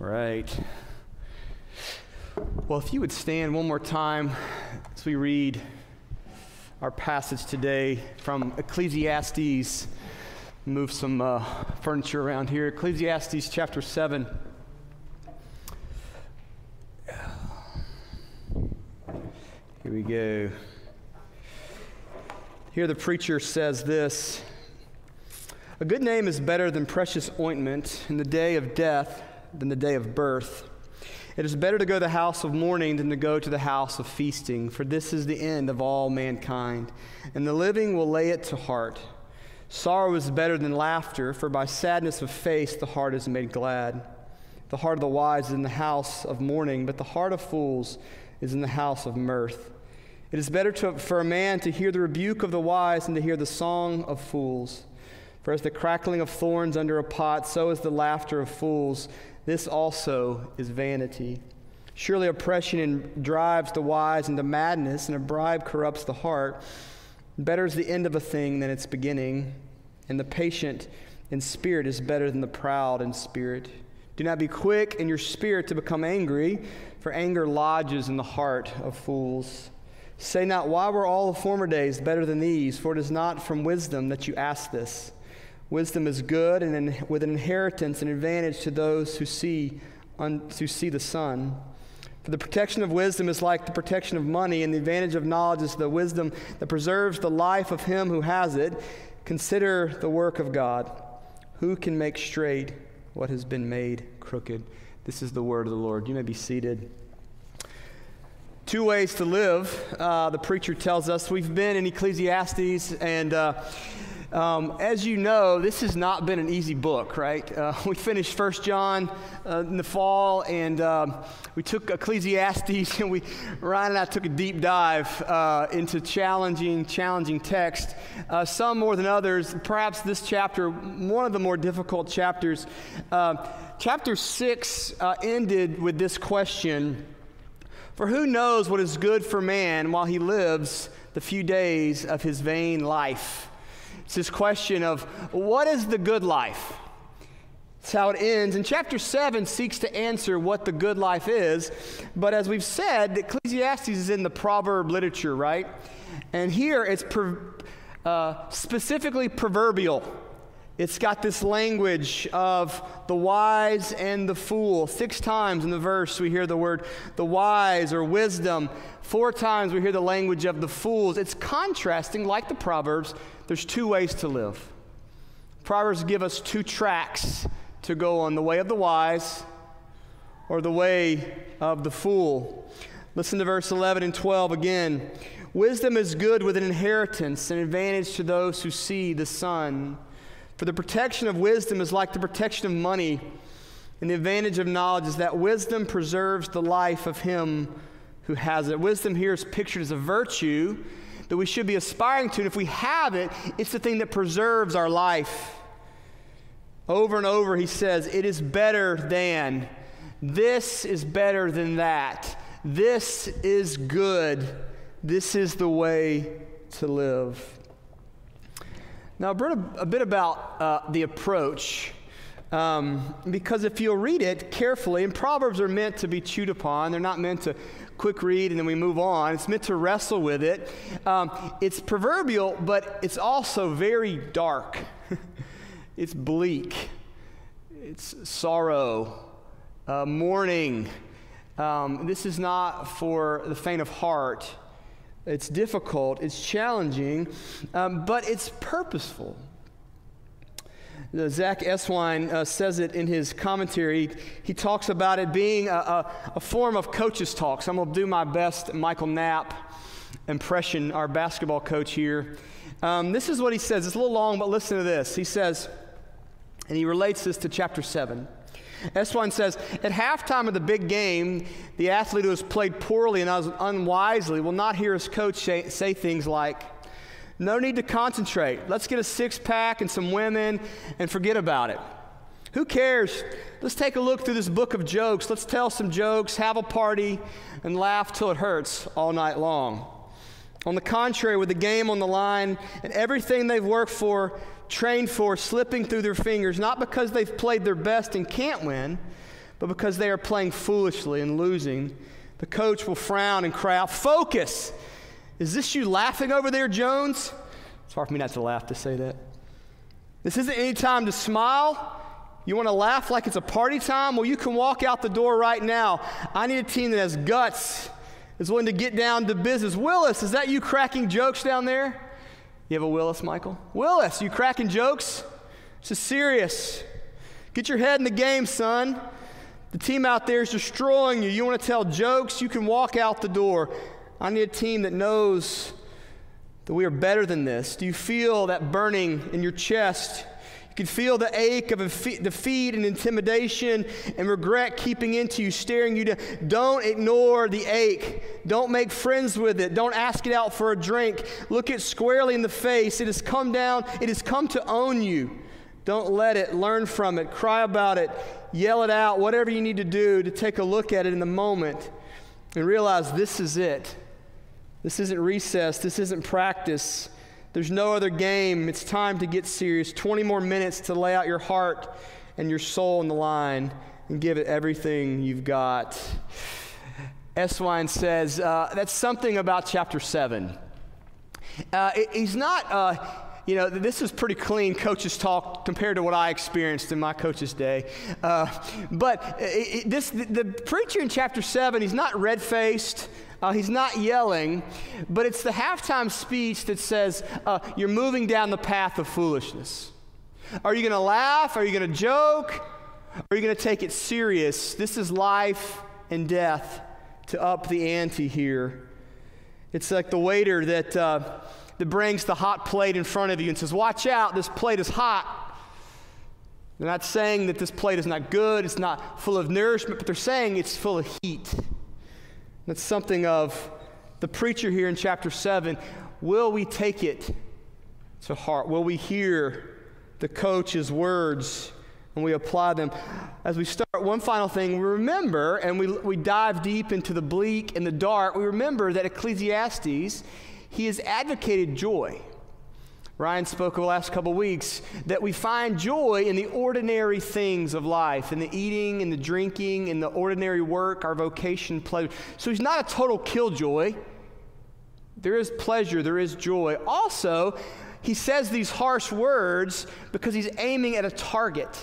right. Well, if you would stand one more time as we read our passage today from Ecclesiastes, move some uh, furniture around here. Ecclesiastes chapter 7. Here we go. Here the preacher says this A good name is better than precious ointment in the day of death than the day of birth. It is better to go to the house of mourning than to go to the house of feasting, for this is the end of all mankind, and the living will lay it to heart. Sorrow is better than laughter, for by sadness of face the heart is made glad. The heart of the wise is in the house of mourning, but the heart of fools is in the house of mirth. It is better to, for a man to hear the rebuke of the wise than to hear the song of fools. For as the crackling of thorns under a pot, so is the laughter of fools. This also is vanity. Surely oppression drives the wise into madness, and a bribe corrupts the heart. Better is the end of a thing than its beginning, and the patient in spirit is better than the proud in spirit. Do not be quick in your spirit to become angry, for anger lodges in the heart of fools. Say not, Why were all the former days better than these? For it is not from wisdom that you ask this. Wisdom is good and in, with an inheritance and advantage to those who see, un, who see the sun. For the protection of wisdom is like the protection of money, and the advantage of knowledge is the wisdom that preserves the life of him who has it. Consider the work of God. Who can make straight what has been made crooked? This is the word of the Lord. You may be seated. Two ways to live, uh, the preacher tells us. We've been in Ecclesiastes, and uh, um, as you know, this has not been an easy book, right? Uh, we finished First John uh, in the fall, and um, we took Ecclesiastes, and we Ryan and I took a deep dive uh, into challenging, challenging text. Uh, some more than others. Perhaps this chapter, one of the more difficult chapters. Uh, chapter six uh, ended with this question: For who knows what is good for man while he lives the few days of his vain life? It's this question of what is the good life? That's how it ends. And chapter 7 seeks to answer what the good life is. But as we've said, Ecclesiastes is in the proverb literature, right? And here it's uh, specifically proverbial. It's got this language of the wise and the fool. Six times in the verse we hear the word the wise or wisdom. Four times we hear the language of the fools. It's contrasting, like the Proverbs, there's two ways to live. Proverbs give us two tracks to go on the way of the wise or the way of the fool. Listen to verse 11 and 12 again. Wisdom is good with an inheritance, an advantage to those who see the sun. For the protection of wisdom is like the protection of money, and the advantage of knowledge is that wisdom preserves the life of him who has it. Wisdom here is pictured as a virtue that we should be aspiring to. And if we have it, it's the thing that preserves our life. Over and over, he says, It is better than, this is better than that. This is good. This is the way to live. Now, a bit about uh, the approach. Um, because if you'll read it carefully, and Proverbs are meant to be chewed upon, they're not meant to quick read and then we move on. It's meant to wrestle with it. Um, it's proverbial, but it's also very dark. it's bleak. It's sorrow, uh, mourning. Um, this is not for the faint of heart. It's difficult, it's challenging, um, but it's purposeful. Zack Eswine uh, says it in his commentary. He talks about it being a, a, a form of coach's talk. So I'm going to do my best Michael Knapp impression, our basketball coach here. Um, this is what he says. It's a little long, but listen to this. He says, and he relates this to chapter 7. Eswine says, At halftime of the big game, the athlete who has played poorly and unwisely will not hear his coach say, say things like, no need to concentrate. Let's get a six pack and some women and forget about it. Who cares? Let's take a look through this book of jokes. Let's tell some jokes, have a party, and laugh till it hurts all night long. On the contrary, with the game on the line and everything they've worked for, trained for, slipping through their fingers, not because they've played their best and can't win, but because they are playing foolishly and losing. The coach will frown and cry out, Focus! Is this you laughing over there, Jones? It's hard for me not to laugh to say that. This isn't any time to smile. You want to laugh like it's a party time? Well, you can walk out the door right now. I need a team that has guts, is willing to get down to business. Willis, is that you cracking jokes down there? You have a Willis, Michael? Willis, you cracking jokes? This is serious. Get your head in the game, son. The team out there is destroying you. You want to tell jokes? You can walk out the door. I need a team that knows that we are better than this. Do you feel that burning in your chest? You can feel the ache of defeat and intimidation and regret keeping into you, staring you down. Don't ignore the ache. Don't make friends with it. Don't ask it out for a drink. Look it squarely in the face. It has come down, it has come to own you. Don't let it. Learn from it. Cry about it. Yell it out. Whatever you need to do to take a look at it in the moment and realize this is it. This isn't recess. This isn't practice. There's no other game. It's time to get serious. 20 more minutes to lay out your heart and your soul in the line and give it everything you've got. Eswine says uh, that's something about chapter 7. Uh, it, he's not. Uh, you know, this is pretty clean coach's talk compared to what I experienced in my coach's day. Uh, but it, it, this, the, the, preacher in chapter 7, he's not red faced. Uh, he's not yelling, but it's the halftime speech that says, uh, You're moving down the path of foolishness. Are you going to laugh? Are you going to joke? Are you going to take it serious? This is life and death to up the ante here. It's like the waiter that uh, that brings the hot plate in front of you and says, Watch out, this plate is hot. They're not saying that this plate is not good, it's not full of nourishment, but they're saying it's full of heat. That's something of the preacher here in chapter 7. Will we take it to heart? Will we hear the coach's words and we apply them? As we start, one final thing, we remember, and we, we dive deep into the bleak and the dark, we remember that Ecclesiastes he has advocated joy. Ryan spoke over the last couple weeks that we find joy in the ordinary things of life, in the eating, in the drinking, in the ordinary work, our vocation, pleasure. So he's not a total killjoy. There is pleasure, there is joy. Also, he says these harsh words because he's aiming at a target.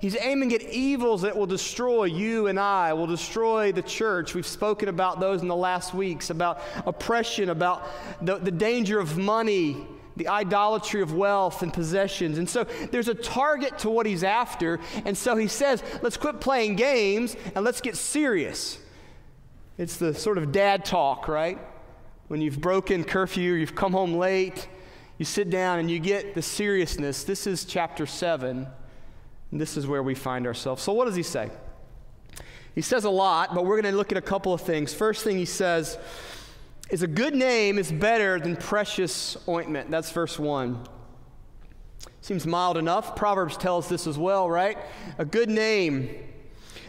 He's aiming at evils that will destroy you and I, will destroy the church. We've spoken about those in the last weeks about oppression, about the, the danger of money, the idolatry of wealth and possessions. And so there's a target to what he's after. And so he says, let's quit playing games and let's get serious. It's the sort of dad talk, right? When you've broken curfew, you've come home late, you sit down and you get the seriousness. This is chapter 7. And this is where we find ourselves. So, what does he say? He says a lot, but we're going to look at a couple of things. First thing he says is a good name is better than precious ointment. That's verse 1. Seems mild enough. Proverbs tells this as well, right? A good name.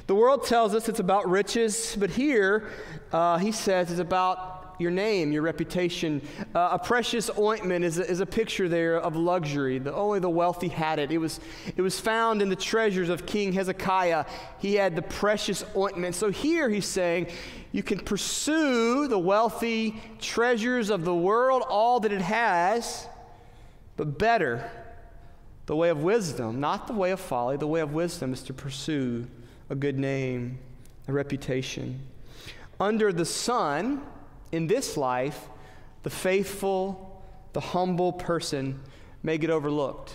The world tells us it's about riches, but here uh, he says it's about your name, your reputation. Uh, a precious ointment is a, is a picture there of luxury. The, only the wealthy had it. It was, it was found in the treasures of King Hezekiah. He had the precious ointment. So here he's saying, you can pursue the wealthy treasures of the world, all that it has, but better, the way of wisdom, not the way of folly, the way of wisdom is to pursue a good name, a reputation. Under the sun, in this life, the faithful, the humble person may get overlooked.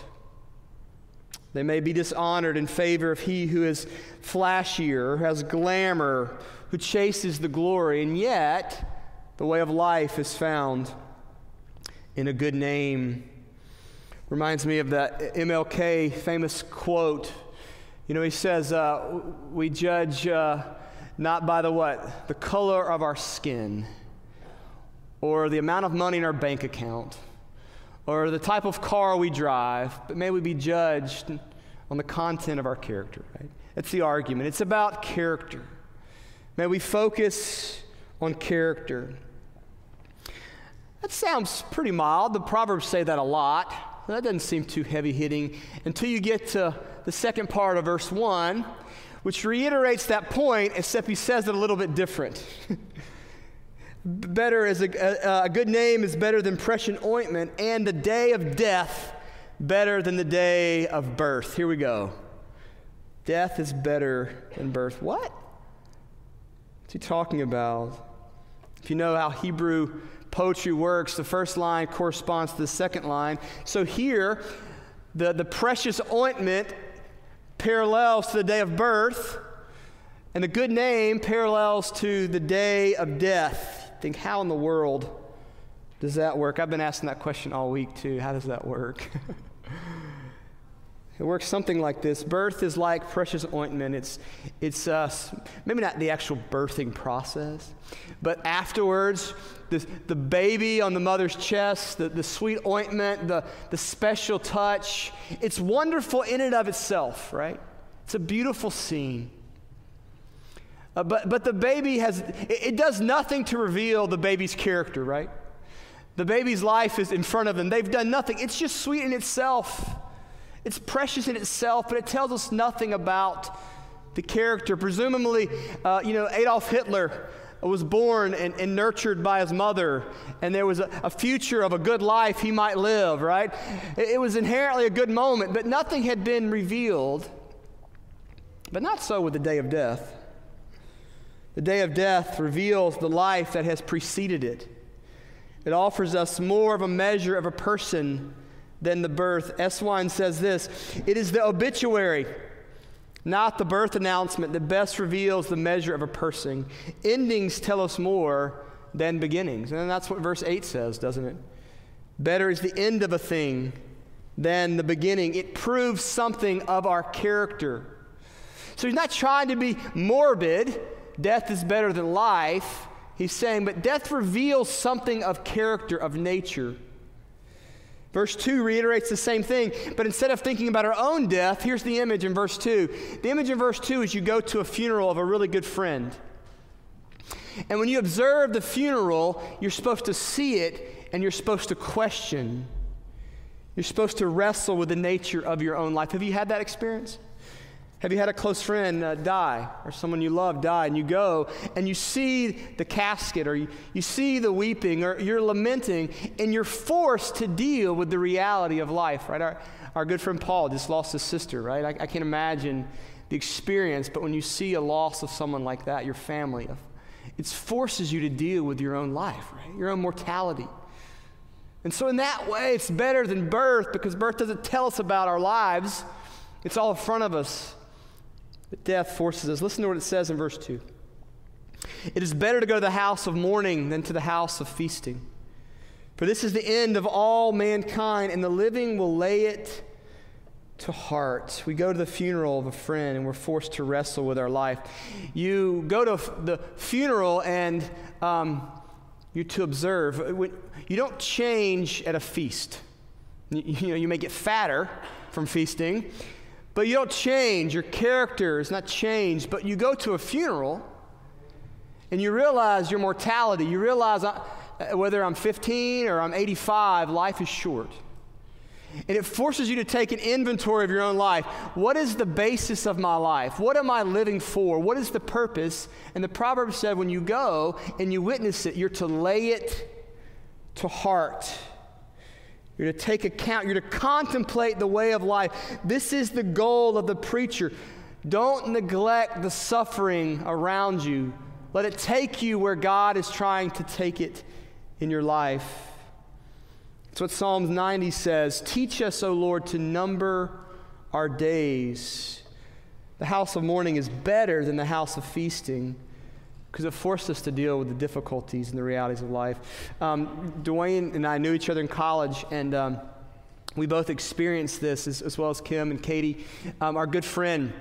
They may be dishonored in favor of he who is flashier, has glamour, who chases the glory, and yet the way of life is found in a good name. Reminds me of that MLK famous quote. You know, he says, uh, We judge uh, not by the what? The color of our skin or the amount of money in our bank account or the type of car we drive, but may we be judged on the content of our character, right? That's the argument. It's about character. May we focus on character. That sounds pretty mild. The Proverbs say that a lot. That doesn't seem too heavy hitting until you get to the second part of verse 1 which reiterates that point, except he says it a little bit different. better is a, a, a, good name is better than precious ointment, and the day of death better than the day of birth. Here we go. Death is better than birth. What? What's he talking about? If you know how Hebrew poetry works, the first line corresponds to the second line. So here, the, the precious ointment parallels to the day of birth, and the good name parallels to the day of death. I think, how in the world does that work? I've been asking that question all week, too. How does that work? It works something like this. Birth is like precious ointment. It's, it's uh, maybe not the actual birthing process, but afterwards, the, the baby on the mother's chest, the, the sweet ointment, the, the special touch. It's wonderful in and of itself, right? It's a beautiful scene. Uh, but, but the baby has, it, it does nothing to reveal the baby's character, right? The baby's life is in front of them. They've done nothing. It's just sweet in itself. It's precious in itself, but it tells us nothing about the character. Presumably, uh, you know, Adolf Hitler was born and, and, nurtured by his mother, and there was a, a, future of a good life he might live, right? It, it was inherently a good moment, but nothing had been revealed. But not so with the day of death. The day of death reveals the life that has preceded it. It offers us more of a measure of a person than the birth. Eswine says this It is the obituary, not the birth announcement, that best reveals the measure of a person. Endings tell us more than beginnings. And that's what verse 8 says, doesn't it? Better is the end of a thing than the beginning. It proves something of our character. So he's not trying to be morbid. Death is better than life. He's saying, but death reveals something of character, of nature. Verse 2 reiterates the same thing, but instead of thinking about our own death, here's the image in verse 2. The image in verse 2 is you go to a funeral of a really good friend. And when you observe the funeral, you're supposed to see it and you're supposed to question. You're supposed to wrestle with the nature of your own life. Have you had that experience? Have you had a close friend uh, die or someone you love die and you go and you see the casket or you, you see the weeping or you're lamenting and you're forced to deal with the reality of life, right? Our, our good friend Paul just lost his sister, right? I, I can't imagine the experience, but when you see a loss of someone like that, your family, it forces you to deal with your own life, right? Your own mortality. And so, in that way, it's better than birth because birth doesn't tell us about our lives, it's all in front of us. But death forces us. Listen to what it says in verse 2. It is better to go to the house of mourning than to the house of feasting. For this is the end of all mankind, and the living will lay it to heart. We go to the funeral of a friend and we're forced to wrestle with our life. You go to the funeral and um, you're to observe. You don't change at a feast. You know, you may get fatter from feasting, but you don't change. Your character is not changed. But you go to a funeral and you realize your mortality. You realize uh, whether I'm 15 or I'm 85, life is short. And it forces you to take an inventory of your own life. What is the basis of my life? What am I living for? What is the purpose? And the proverb said when you go and you witness it, you're to lay it to heart. You're to take account, you're to contemplate the way of life. This is the goal of the preacher. Don't neglect the suffering around you. Let it take you where God is trying to take it in your life. That's what Psalms 90 says Teach us, O Lord, to number our days. The house of mourning is better than the house of feasting because it forced us to deal with the difficulties and the realities of life. Um, Dwayne and I knew each other in college, and um, we both experienced this as, as, well as Kim and Katie. Um, our good friend,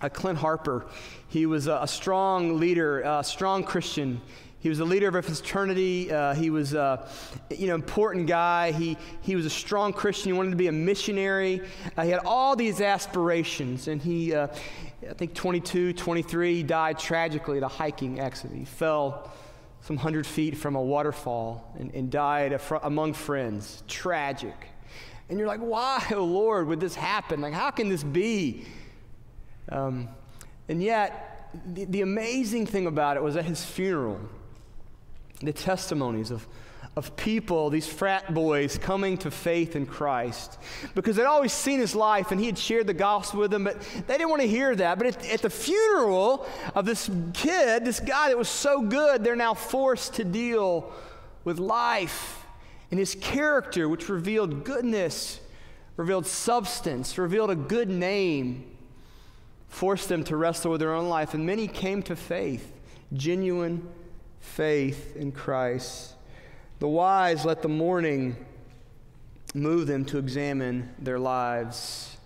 uh, Clint Harper, he was a, a strong leader, a strong Christian. He was a leader of a fraternity. Uh, he was a you know, important guy. He, he was a strong Christian. He wanted to be a missionary. Uh, he had all these aspirations. And he, uh, I think 22, 23, he died tragically at a hiking accident. He fell some hundred feet from a waterfall and, and died among friends. Tragic. And you're like, why, oh Lord, would this happen? Like, how can this be? Um, And yet, the, the amazing thing about it was at his funeral, the testimonies of, of people, these frat boys coming to faith in Christ. Because they'd always seen his life and he had shared the gospel with them, but they didn't want to hear that. But at, at, the funeral of this kid, this guy that was so good, they're now forced to deal with life and his character, which revealed goodness, revealed substance, revealed a good name, forced them to wrestle with their own life. And many came to faith, genuine faith in Christ. The wise let the mourning move them to examine their lives.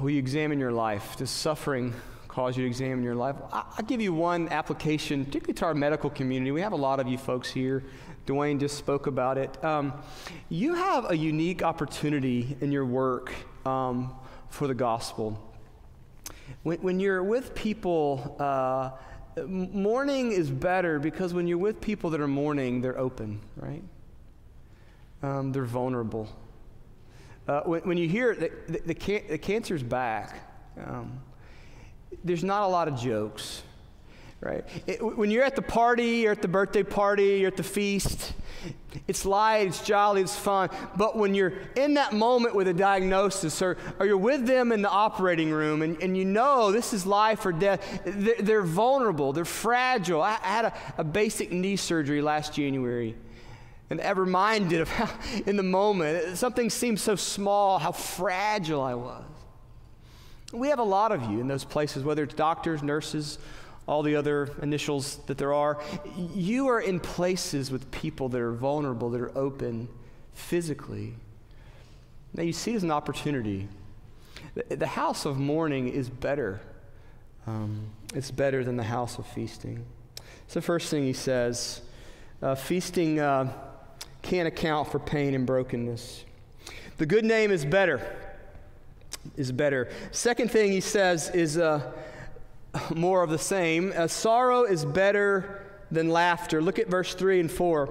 Will you examine your life? Does suffering cause you to examine your life? I'll give you one application, particularly to our medical community. We have a lot of you folks here. Dwayne just spoke about it. Um, you have a unique opportunity in your work um, for the gospel. When, when you're with people, uh, mourning is better because when you're with people that are mourning, they're open, right? Um, they're vulnerable. Uh, when, when, you hear the, the, the, can, the cancer's back, um, there's not a lot of jokes right? It, when you're at the party, you're at the birthday party, you're at the feast, it's light, it's jolly, it's fun. But when you're in that moment with a diagnosis or, or you're with them in the operating room and, and you know this is life or death, they're, they're vulnerable, they're fragile. I, I had a, a basic knee surgery last January. And ever minded of how, in the moment, something seemed so small, how fragile I was. We have a lot of you in those places, whether it's doctors, nurses, all the other initials that there are. You are in places with people that are vulnerable, that are open physically. Now you see it as an opportunity. The, house of mourning is better. Um, it's better than the house of feasting. It's the first thing he says. Uh, feasting uh, can't account for pain and brokenness. The good name is better. Is better. Second thing he says is uh, more of the same. Uh, sorrow is better than laughter. Look at verse 3 and 4.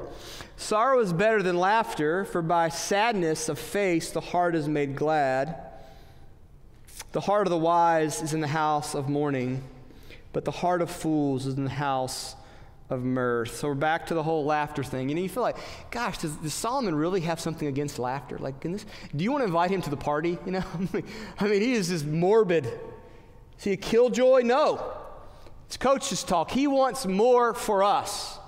Sorrow is better than laughter, for by sadness of face the heart is made glad. The heart of the wise is in the house of mourning, but the heart of fools is in the house of mirth. So we're back to the whole laughter thing. You know, you feel like, gosh, does, does Solomon really have something against laughter? Like, this, do you want to invite him to the party? You know, I mean, he is just morbid is he a killjoy? No. It's coach's talk. He wants more for us.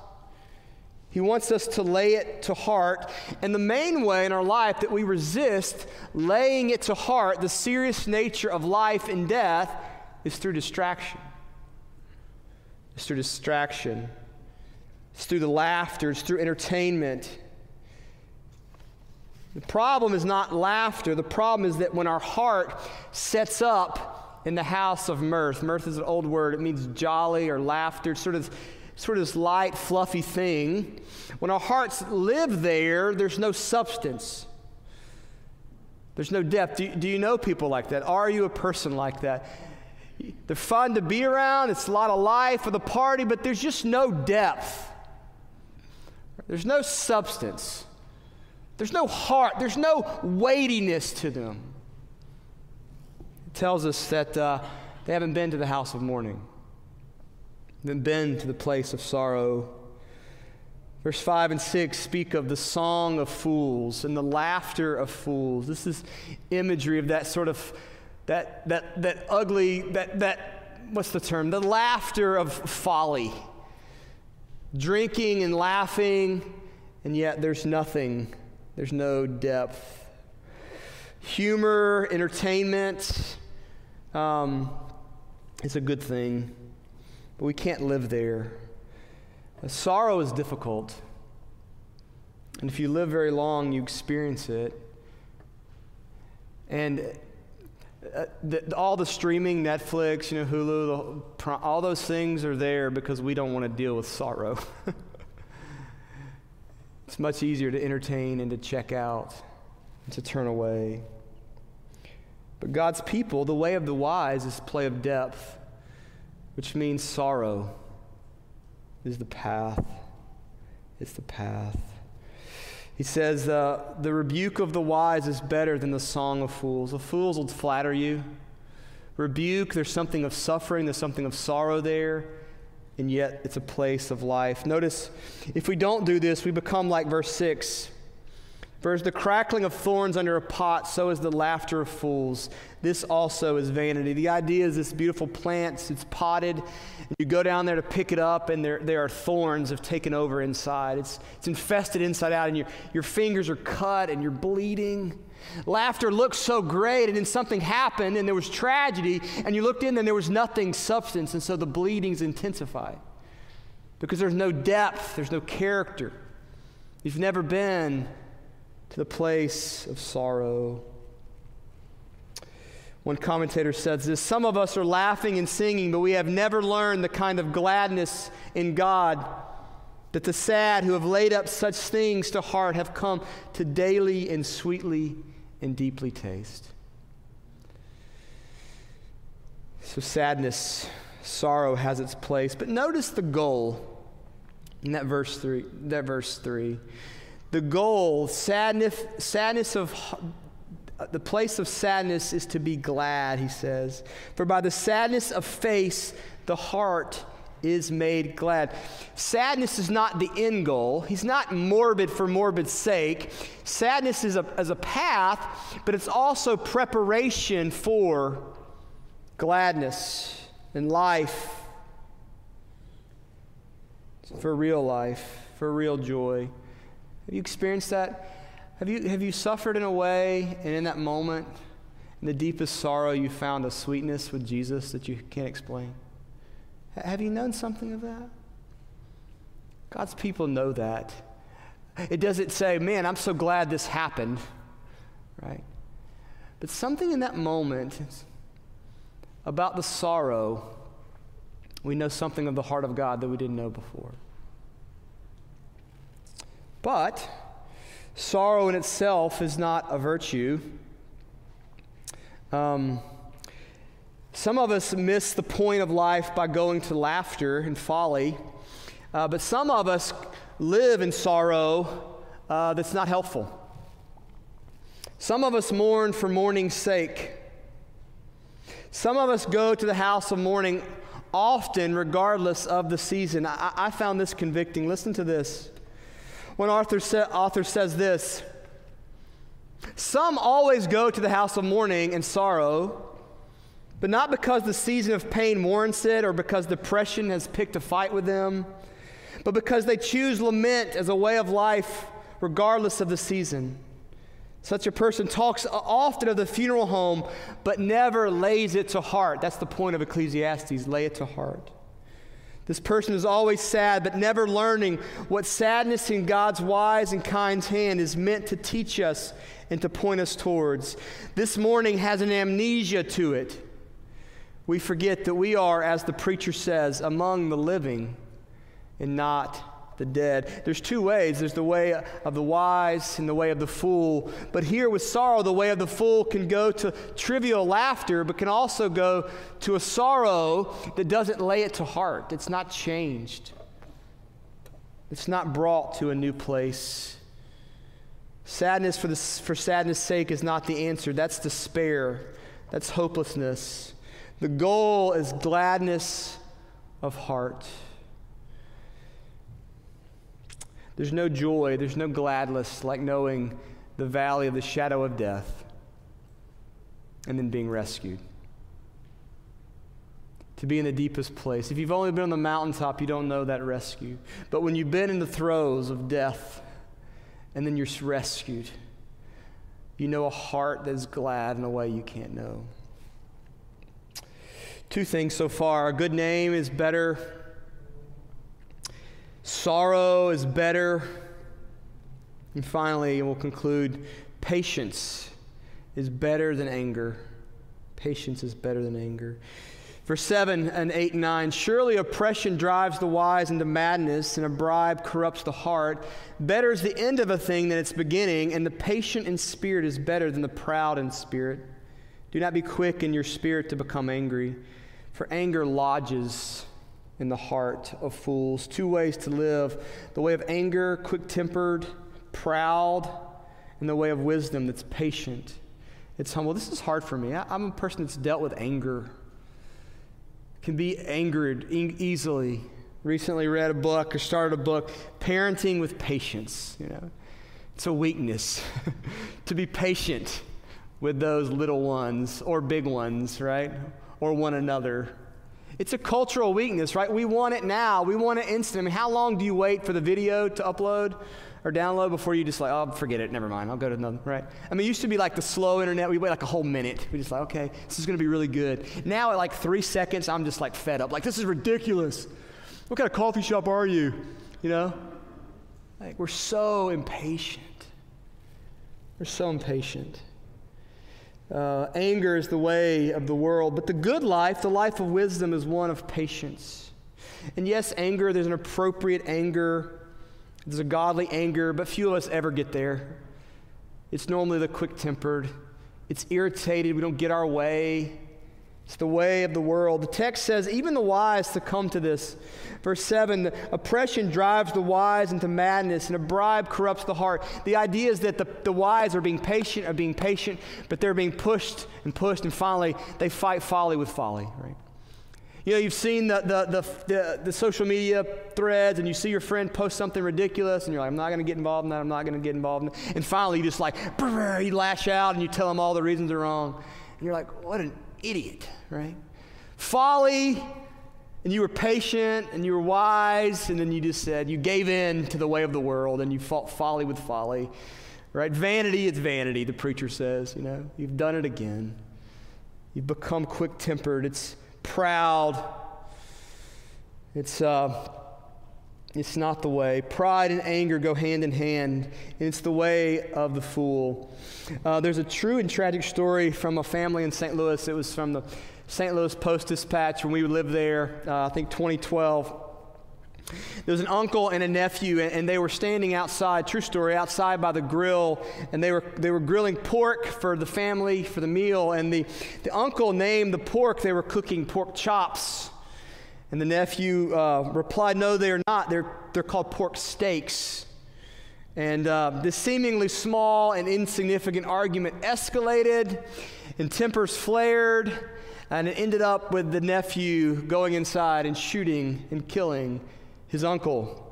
He wants us to lay it to heart. And the main way in our life that we resist laying it to heart, the serious nature of life and death, is through distraction. It's through distraction. It's through the laughter. It's through entertainment. The problem is not laughter. The problem is that when our heart sets up in the house of mirth. Mirth is an old word, it means jolly or laughter, sort of, sort of this light, fluffy thing. When our hearts live there, there's no substance. There's no depth. Do, do you know people like that? Are you a person like that? They're fun to be around, it's a lot of life for the party, but there's just no depth. There's no substance. There's no heart. There's no weightiness to them tells us that uh, they haven't been to the house of mourning, they've been to the place of sorrow. Verse 5 and 6 speak of the song of fools and the laughter of fools. This is imagery of that sort of that that that ugly that that what's the term? The laughter of folly. Drinking and laughing, and yet there's nothing. There's no depth. Humor, entertainment, um, it's a good thing, but we can't live there. Sorrow is difficult. And if you live very long, you experience it. And uh, the, all the streaming, Netflix, you know, Hulu, the, all those things are there because we don't want to deal with sorrow. it's much easier to entertain and to check out and to turn away. But God's people, the way of the wise is play of depth, which means sorrow is the path. It's the path. He says, uh, The rebuke of the wise is better than the song of fools. The fools will flatter you, rebuke, there's something of suffering, there's something of sorrow there, and yet it's a place of life. Notice, if we don't do this, we become like verse 6. For as the crackling of thorns under a pot, so is the laughter of fools. This also is vanity. The idea is this beautiful plant, it's potted. You go down there to pick it up, and there, there are thorns have taken over inside. It's, it's infested inside out, and your, your fingers are cut and you're bleeding. Laughter looks so great, and then something happened, and there was tragedy, and you looked in, and there was nothing substance, and so the bleeding's intensified. Because there's no depth, there's no character. You've never been to the place of sorrow. One commentator says this Some of us are laughing and singing, but we have never learned the kind of gladness in God that the sad who have laid up such things to heart have come to daily and sweetly and deeply taste. So, sadness, sorrow has its place. But notice the goal in that verse 3. That verse 3. The goal, sadness, sadness of the place of sadness is to be glad, he says. For by the sadness of face, the heart is made glad. Sadness is not the end goal. He's not morbid for morbid's sake. Sadness is a, is a path, but it's also preparation for gladness and life, for real life, for real joy. Have you experienced that? Have you, have you suffered in a way, and in that moment, in the deepest sorrow, you found a sweetness with Jesus that you can't explain? Have you known something of that? God's people know that. It doesn't say, man, I'm so glad this happened, right? But something in that moment about the sorrow, we know something of the heart of God that we didn't know before. But sorrow in itself is not a virtue. Um, some of us miss the point of life by going to laughter and folly, uh, but some of us live in sorrow uh, that's not helpful. Some of us mourn for mourning's sake. Some of us go to the house of mourning often, regardless of the season. I, I found this convicting. Listen to this. One author, sa- author says this Some always go to the house of mourning and sorrow, but not because the season of pain warrants it or because depression has picked a fight with them, but because they choose lament as a way of life regardless of the season. Such a person talks often of the funeral home, but never lays it to heart. That's the point of Ecclesiastes lay it to heart. This person is always sad, but never learning what sadness in God's wise and kind hand is meant to teach us and to point us towards. This morning has an amnesia to it. We forget that we are, as the preacher says, among the living and not the dead. There's two ways there's the way of the wise and the way of the fool. But here with sorrow, the way of the fool can go to trivial laughter, but can also go to a sorrow that doesn't lay it to heart. It's not changed, it's not brought to a new place. Sadness for, the, for sadness' sake is not the answer. That's despair. That's hopelessness. The goal is gladness of heart. There's no joy, there's no gladness like knowing the valley of the shadow of death and then being rescued. To be in the deepest place. If you've only been on the mountaintop, you don't know that rescue. But when you've been in the throes of death and then you're rescued, you know a heart that's glad in a way you can't know. Two things so far. A good name is better Sorrow is better. And finally, we'll conclude patience is better than anger. Patience is better than anger. Verse 7 and 8 and 9 Surely oppression drives the wise into madness, and a bribe corrupts the heart. Better is the end of a thing than its beginning, and the patient in spirit is better than the proud in spirit. Do not be quick in your spirit to become angry, for anger lodges in the heart of fools. Two ways to live the way of anger, quick tempered, proud, and the way of wisdom that's patient It's humble. This is hard for me. I, am a person that's dealt with anger, can be angered e- easily. Recently read a book or started a book, Parenting with Patience. You know, it's a weakness to be patient with those little ones or big ones, right? Or one another. It's a cultural weakness, right? We want it now. We want it instant. I mean, how long do you wait for the video to upload or download before you just like, oh, forget it, never mind, I'll go to another, right? I mean, it used to be like the slow internet. We wait like a whole minute. We just like, okay, this is going to be really good. Now at like three seconds, I'm just like fed up. Like, this is ridiculous. What kind of coffee shop are you? You know? Like, we're so impatient. We're so impatient. Uh, anger is the way of the world, but the good life, the life of wisdom, is one of patience. And yes, anger, there's an appropriate anger, there's a godly anger, but few of us ever get there. It's normally the quick tempered, it's irritated, we don't get our way. It's the way of the world. The text says, even the wise succumb to this. Verse 7 oppression drives the wise into madness, and a bribe corrupts the heart. The idea is that the, the wise are being patient, are being patient, but they're being pushed and pushed, and finally they fight folly with folly, right? You know, you've seen the, the, the, the, social media threads, and you see your friend post something ridiculous, and you're like, I'm not going to get involved in that, I'm not going to get involved in that. And finally, you just like, you lash out and you tell them all the reasons they're wrong. And you're like, what an idiot, right? Folly, and you were patient and you were wise, and then you just said, you gave in to the way of the world and you fought folly with folly, right? Vanity, is vanity, the preacher says, you know. You've done it again. You've become quick tempered, it's proud. It's, uh, it's not the way. Pride and anger go hand in hand, and it's the way of the fool. Uh, there's a true and tragic story from a family in St. Louis. It was from the St. Louis Post Dispatch when we lived there, uh, I think 2012. There was an uncle and a nephew, and, and, they were standing outside, true story, outside by the grill, and they were, they were grilling pork for the family for the meal. And the, the uncle named the pork they were cooking pork chops. And the nephew uh, replied, No, they are not. They're, they're called pork steaks. And uh, this seemingly small and insignificant argument escalated, and tempers flared, and it ended up with the nephew going inside and shooting and killing his uncle.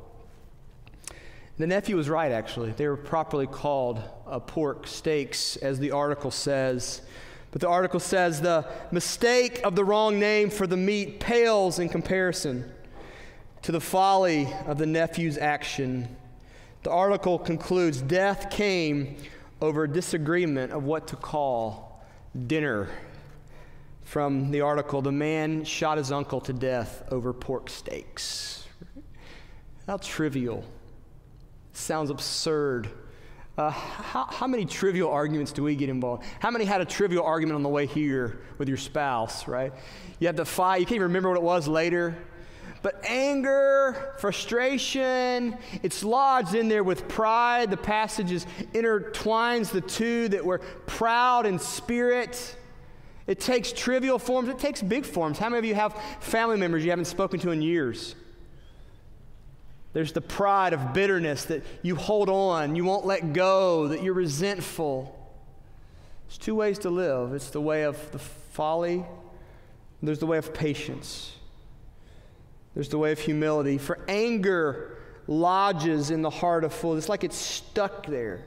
The nephew was right, actually. They were properly called uh, pork steaks, as the article says. But the article says the mistake of the wrong name for the meat pales in comparison to the folly of the nephew's action. The article concludes death came over a disagreement of what to call dinner. From the article, the man shot his uncle to death over pork steaks. How trivial. Sounds absurd. Uh, how, how many trivial arguments do we get involved? How many had a trivial argument on the way here with your spouse, right? You have to fight, you can't even remember what it was later. But anger, frustration, it's lodged in there with pride. The passages intertwines the two that we're proud in spirit. It takes trivial forms, it takes big forms. How many of you have family members you haven't spoken to in years? There's the pride of bitterness that you hold on, you won't let go, that you're resentful. There's two ways to live it's the way of the folly, there's the way of patience, there's the way of humility. For anger lodges in the heart of fools, it's like it's stuck there.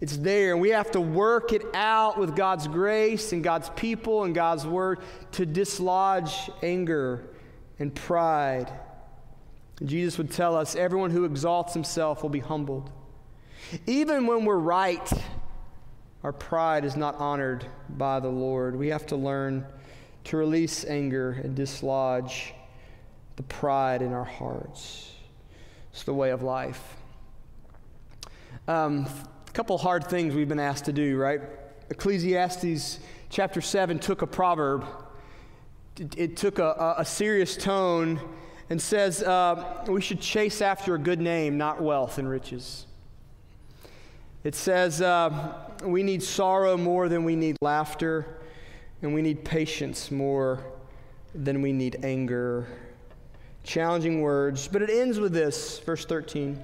It's there, and we have to work it out with God's grace and God's people and God's word to dislodge anger and pride. Jesus would tell us everyone who exalts himself will be humbled. Even when we're right, our pride is not honored by the Lord. We have to learn to release anger and dislodge the pride in our hearts. It's the way of life. Um, a couple hard things we've been asked to do, right? Ecclesiastes chapter 7 took a proverb, it, took a, a serious tone and says uh, we should chase after a good name, not wealth and riches. It says uh, we need sorrow more than we need laughter, and we need patience more than we need anger. Challenging words, but it ends with this, verse 13.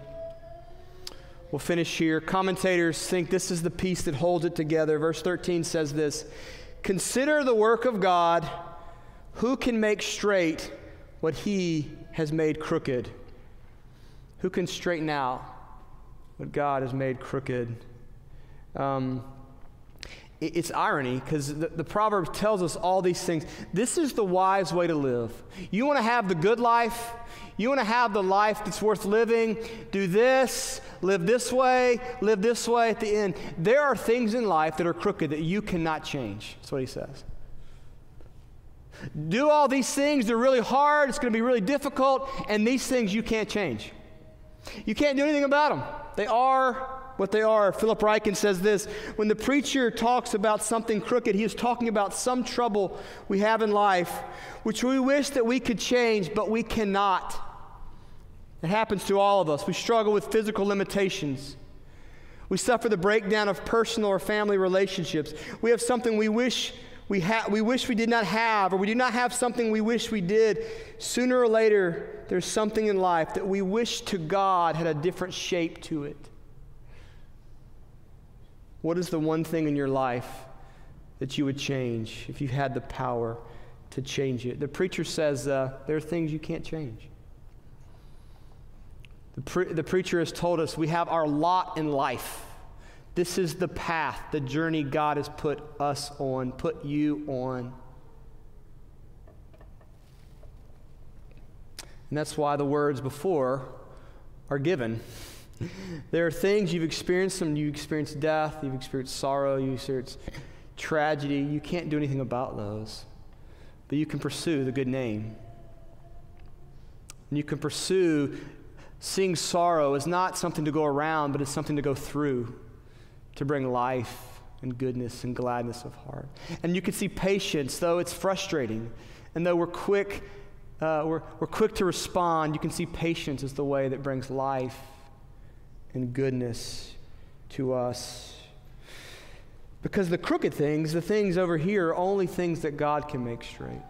We'll finish here. Commentators think this is the piece that holds it together. Verse 13 says this Consider the work of God. Who can make straight what he has made crooked? Who can straighten out what God has made crooked? Um, it's irony because the, the proverb tells us all these things. This is the wise way to live. You want to have the good life, you want to have the life that's worth living, do this, live this way, live this way at the end. There are things in life that are crooked that you cannot change. That's what he says. Do all these things, they're really hard, it's going to be really difficult, and these things you can't change. You can't do anything about them. They are what they are. Philip Ryken says this when the preacher talks about something crooked, he is talking about some trouble we have in life, which we wish that we could change, but we cannot. It happens to all of us. We struggle with physical limitations. We suffer the breakdown of personal or family relationships. We have something we wish we, ha- we wish we did not have, or we do not have something we wish we did. Sooner or later, there's something in life that we wish to God had a different shape to it. What is the one thing in your life that you would change if you had the power to change it? The preacher says uh, there are things you can't change. The, pre- the preacher has told us we have our lot in life. This is the path, the journey God has put us on, put you on. And that's why the words before are given. there are things you've experienced some you've experienced death, you've experienced sorrow, You've experienced tragedy. You can't do anything about those. But you can pursue the good name. And you can pursue seeing sorrow as not something to go around, but it's something to go through, to bring life and goodness and gladness of heart. And you can see patience, though it's frustrating. And though we're quick, uh, we're, we're quick to respond, you can see patience as the way that brings life and goodness to us. Because the crooked things, the things over here, are only things that God can make straight.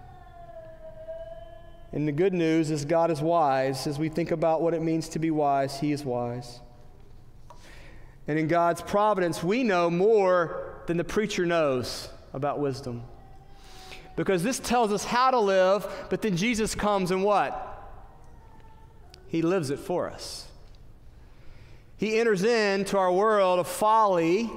And the good news is God is wise. As we think about what it means to be wise, He is wise. And in God's providence, we know more than the preacher knows about wisdom. Because this tells us how to live, but then Jesus comes and what? He lives it for us. He enters into our world of folly.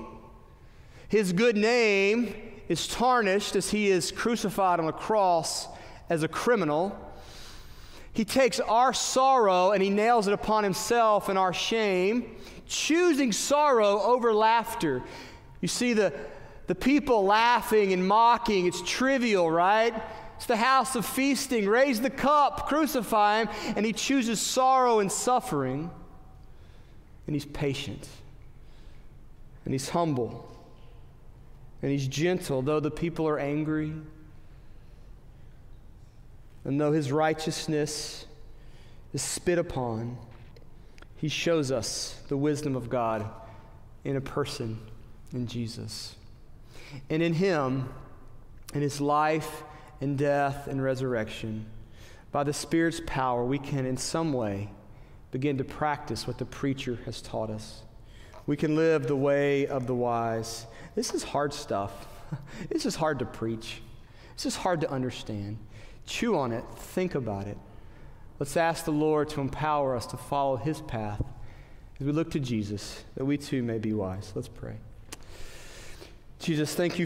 His good name is tarnished as he is crucified on a cross as a criminal. He takes our sorrow and he nails it upon himself and our shame, choosing sorrow over laughter. You see the, the people laughing and mocking, it's trivial, right? It's the house of feasting. Raise the cup, crucify him, and he chooses sorrow and suffering and he's patient, and he's humble, and he's gentle, though the people are angry, and though his righteousness is spit upon, he shows us the wisdom of God in a person, in Jesus. And in him, in his life and death and resurrection, by the Spirit's power, we can in some way begin to practice what the preacher has taught us. We can live the way of the wise. This is hard stuff. It's just hard to preach. It's just hard to understand. Chew on it, think about it. Let's ask the Lord to empower us to follow his path as we look to Jesus, that we too may be wise. Let's pray. Jesus, thank you